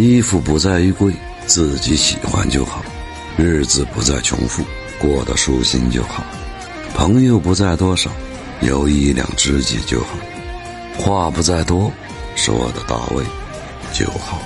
衣服不在于贵，自己喜欢就好；日子不在穷富，过得舒心就好；朋友不在多少，有一两知己就好；话不在多，说的到位就好。